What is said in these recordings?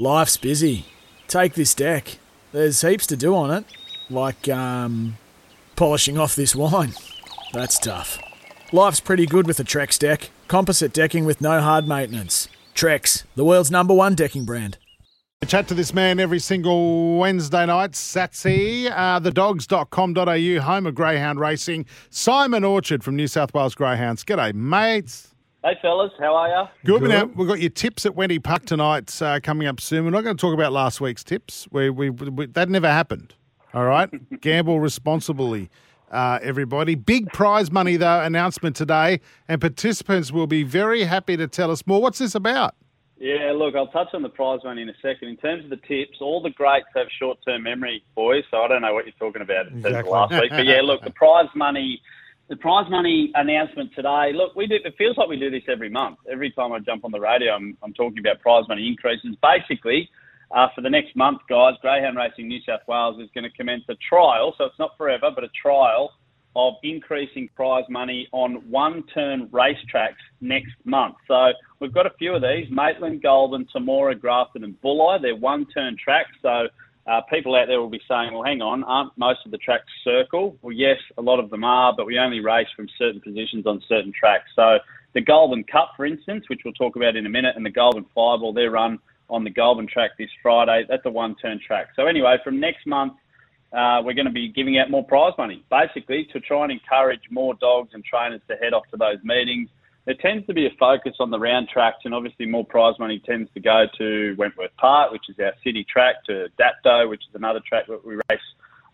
Life's busy. Take this deck. There's heaps to do on it, like um, polishing off this wine. That's tough. Life's pretty good with a Trex deck. Composite decking with no hard maintenance. Trex, the world's number one decking brand. We chat to this man every single Wednesday night. Satsy, uh, thedogs.com.au, home of Greyhound Racing. Simon Orchard from New South Wales Greyhounds. G'day, mates. Hey fellas, how are you? Good. Now we've got your tips at Wenty Park tonight uh, coming up soon. We're not going to talk about last week's tips. We, we, we that never happened. All right, gamble responsibly, uh, everybody. Big prize money though announcement today, and participants will be very happy to tell us more. What's this about? Yeah, look, I'll touch on the prize money in a second. In terms of the tips, all the greats have short-term memory, boys. So I don't know what you're talking about in terms of last week, but yeah, look, the prize money the prize money announcement today. Look, we do. It feels like we do this every month. Every time I jump on the radio, I'm, I'm talking about prize money increases. Basically, uh, for the next month, guys, Greyhound Racing New South Wales is going to commence a trial. So it's not forever, but a trial of increasing prize money on one-turn racetracks next month. So we've got a few of these: Maitland, Goulburn, Temora, Grafton, and Bulli. They're one-turn tracks. So uh, people out there will be saying, well, hang on, aren't most of the tracks circle? Well, yes, a lot of them are, but we only race from certain positions on certain tracks. So the Goulburn Cup, for instance, which we'll talk about in a minute, and the Goulburn Fireball, they're run on the Goulburn track this Friday. That's a one-turn track. So anyway, from next month, uh, we're going to be giving out more prize money, basically to try and encourage more dogs and trainers to head off to those meetings there tends to be a focus on the round tracks, and obviously more prize money tends to go to Wentworth Park, which is our city track, to Dapto, which is another track that we race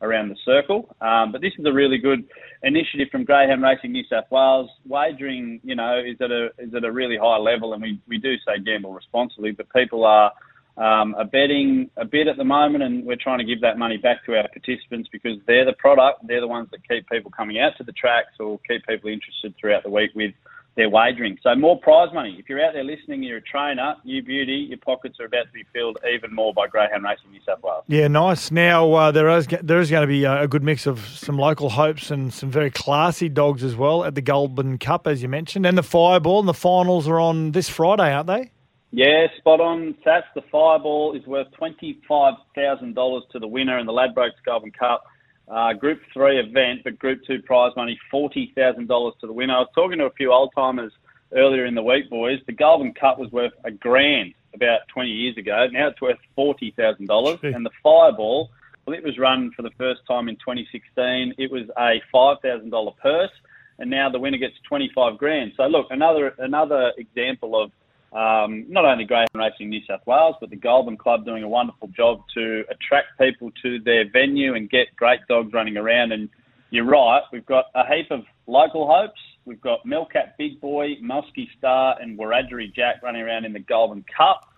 around the circle. Um, but this is a really good initiative from Greyhound Racing New South Wales. Wagering, you know, is at a is at a really high level, and we, we do say gamble responsibly, but people are um, are betting a bit at the moment, and we're trying to give that money back to our participants because they're the product, they're the ones that keep people coming out to the tracks or keep people interested throughout the week with their wagering. So more prize money. If you're out there listening, you're a trainer, you beauty, your pockets are about to be filled even more by Greyhound Racing New South Wales. Yeah, nice. Now uh, there is there is going to be a good mix of some local hopes and some very classy dogs as well at the Goulburn Cup, as you mentioned, and the Fireball. And the finals are on this Friday, aren't they? Yeah, spot on. Sats, the Fireball is worth $25,000 to the winner in the Ladbrokes Goulburn Cup. Uh, group three event, but Group two prize money forty thousand dollars to the winner. I was talking to a few old timers earlier in the week, boys. The Goulburn Cup was worth a grand about twenty years ago. Now it's worth forty thousand dollars, and the Fireball, well, it was run for the first time in 2016. It was a five thousand dollar purse, and now the winner gets twenty five grand. So look, another another example of um, not only Greyhound Racing New South Wales, but the Goulburn Club doing a wonderful job to attract people to their venue and get great dogs running around. And you're right, we've got a heap of local hopes. We've got Melcat Big Boy, Muskie Star, and Wiradjuri Jack running around in the Goulburn Cup.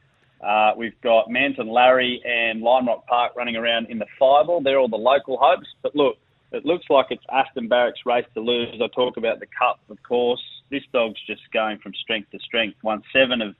Uh, we've got Manton Larry and Lime Rock Park running around in the Fireball. They're all the local hopes. But look, it looks like it's Aston Barrack's race to lose. I talk about the Cup, of course this dog's just going from strength to strength. Won seven of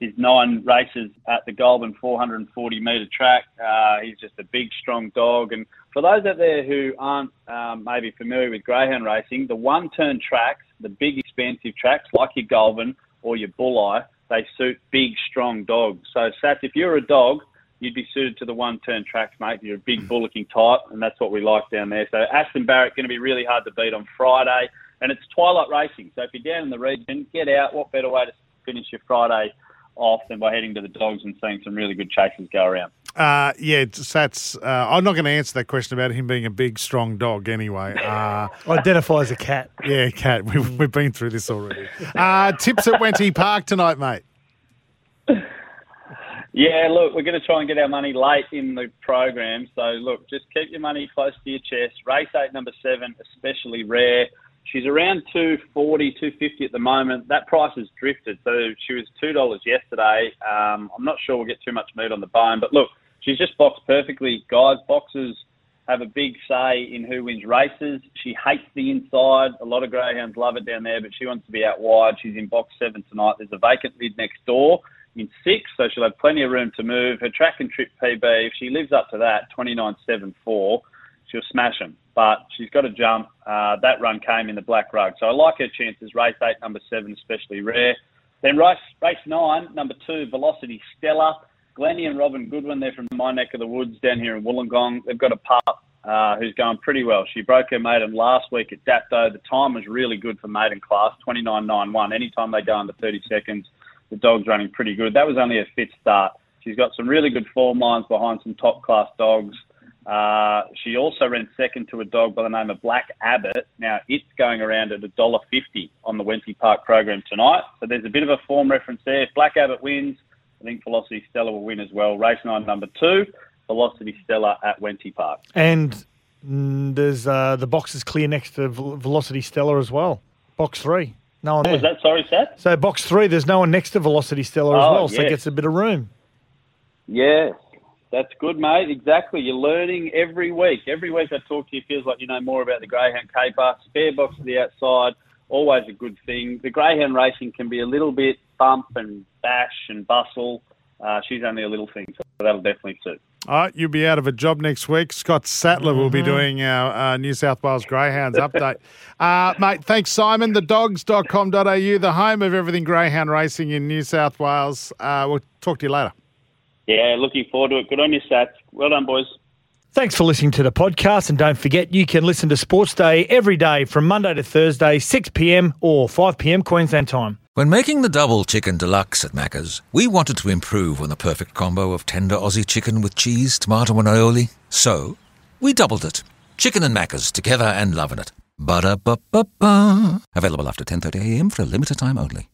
his nine races at the Goulburn 440 metre track. Uh, he's just a big, strong dog. And for those out there who aren't um, maybe familiar with greyhound racing, the one-turn tracks, the big, expensive tracks like your Goulburn or your Bulli, they suit big, strong dogs. So, Sats, if you're a dog, you'd be suited to the one-turn tracks, mate. You're a big bullocking type, and that's what we like down there. So, Aston Barrack going to be really hard to beat on Friday and it's twilight racing. So if you're down in the region, get out. What better way to finish your Friday off than by heading to the dogs and seeing some really good chases go around? Uh, yeah, that's. Uh, I'm not going to answer that question about him being a big, strong dog. Anyway, uh, identify as a cat. Yeah, cat. We've, we've been through this already. Uh, tips at Wenty Park tonight, mate. Yeah, look, we're going to try and get our money late in the program. So, look, just keep your money close to your chest. Race eight, number seven, especially rare. She's around 240, 250 at the moment. That price has drifted. So she was $2 yesterday. Um, I'm not sure we'll get too much meat on the bone, but look, she's just boxed perfectly. Guys, boxers have a big say in who wins races. She hates the inside. A lot of greyhounds love it down there, but she wants to be out wide. She's in box seven tonight. There's a vacant mid next door in six, so she'll have plenty of room to move. Her track and trip PB, if she lives up to that, 29.74, she'll smash them. But she's got to jump. Uh, that run came in the black rug. So I like her chances. Race eight, number seven, especially rare. Then race, race nine, number two, Velocity Stella. Glennie and Robin Goodwin, they're from my neck of the woods down here in Wollongong. They've got a pup uh, who's going pretty well. She broke her maiden last week at Dapto. The time was really good for maiden class, 29.91. Anytime they go under 30 seconds, the dog's running pretty good. That was only a fifth start. She's got some really good form lines behind some top class dogs. Uh, she also ran second to a dog by the name of Black Abbott. Now it's going around at $1.50 on the Wenty Park program tonight. So there's a bit of a form reference there. If Black Abbott wins, I think Velocity Stella will win as well. Race nine, number two, Velocity Stella at Wenty Park. And mm, there's uh, the box is clear next to Velocity Stella as well. Box three. No one there. Was that sorry, Seth? So box three, there's no one next to Velocity Stella as Oh, well, so it gets a bit of room. Yes, that's good, mate. Exactly. You're learning every week. Every week I talk to you, feels like you know more about the greyhound caper. Spare box to the outside, always a good thing. The greyhound racing can be a little bit bump and bash and bustle. Uh, she's only a little thing, so that'll definitely suit. All right, you'll be out of a job next week. Scott Sattler will be doing our uh, New South Wales Greyhounds update. Uh, mate, thanks, Simon. Thedogs.com.au, the home of everything greyhound racing in New South Wales. Uh, we'll talk to you later. Yeah, looking forward to it. Good on you, Sats. Well done, boys. Thanks for listening to the podcast. And don't forget, you can listen to Sports Day every day from Monday to Thursday, 6 p.m. or 5 p.m. Queensland time. When making the double chicken deluxe at Macca's, we wanted to improve on the perfect combo of tender Aussie chicken with cheese, tomato, and aioli. So, we doubled it. Chicken and Macca's together and loving it. Ba-da-ba-ba-ba. Available after 10.30am for a limited time only.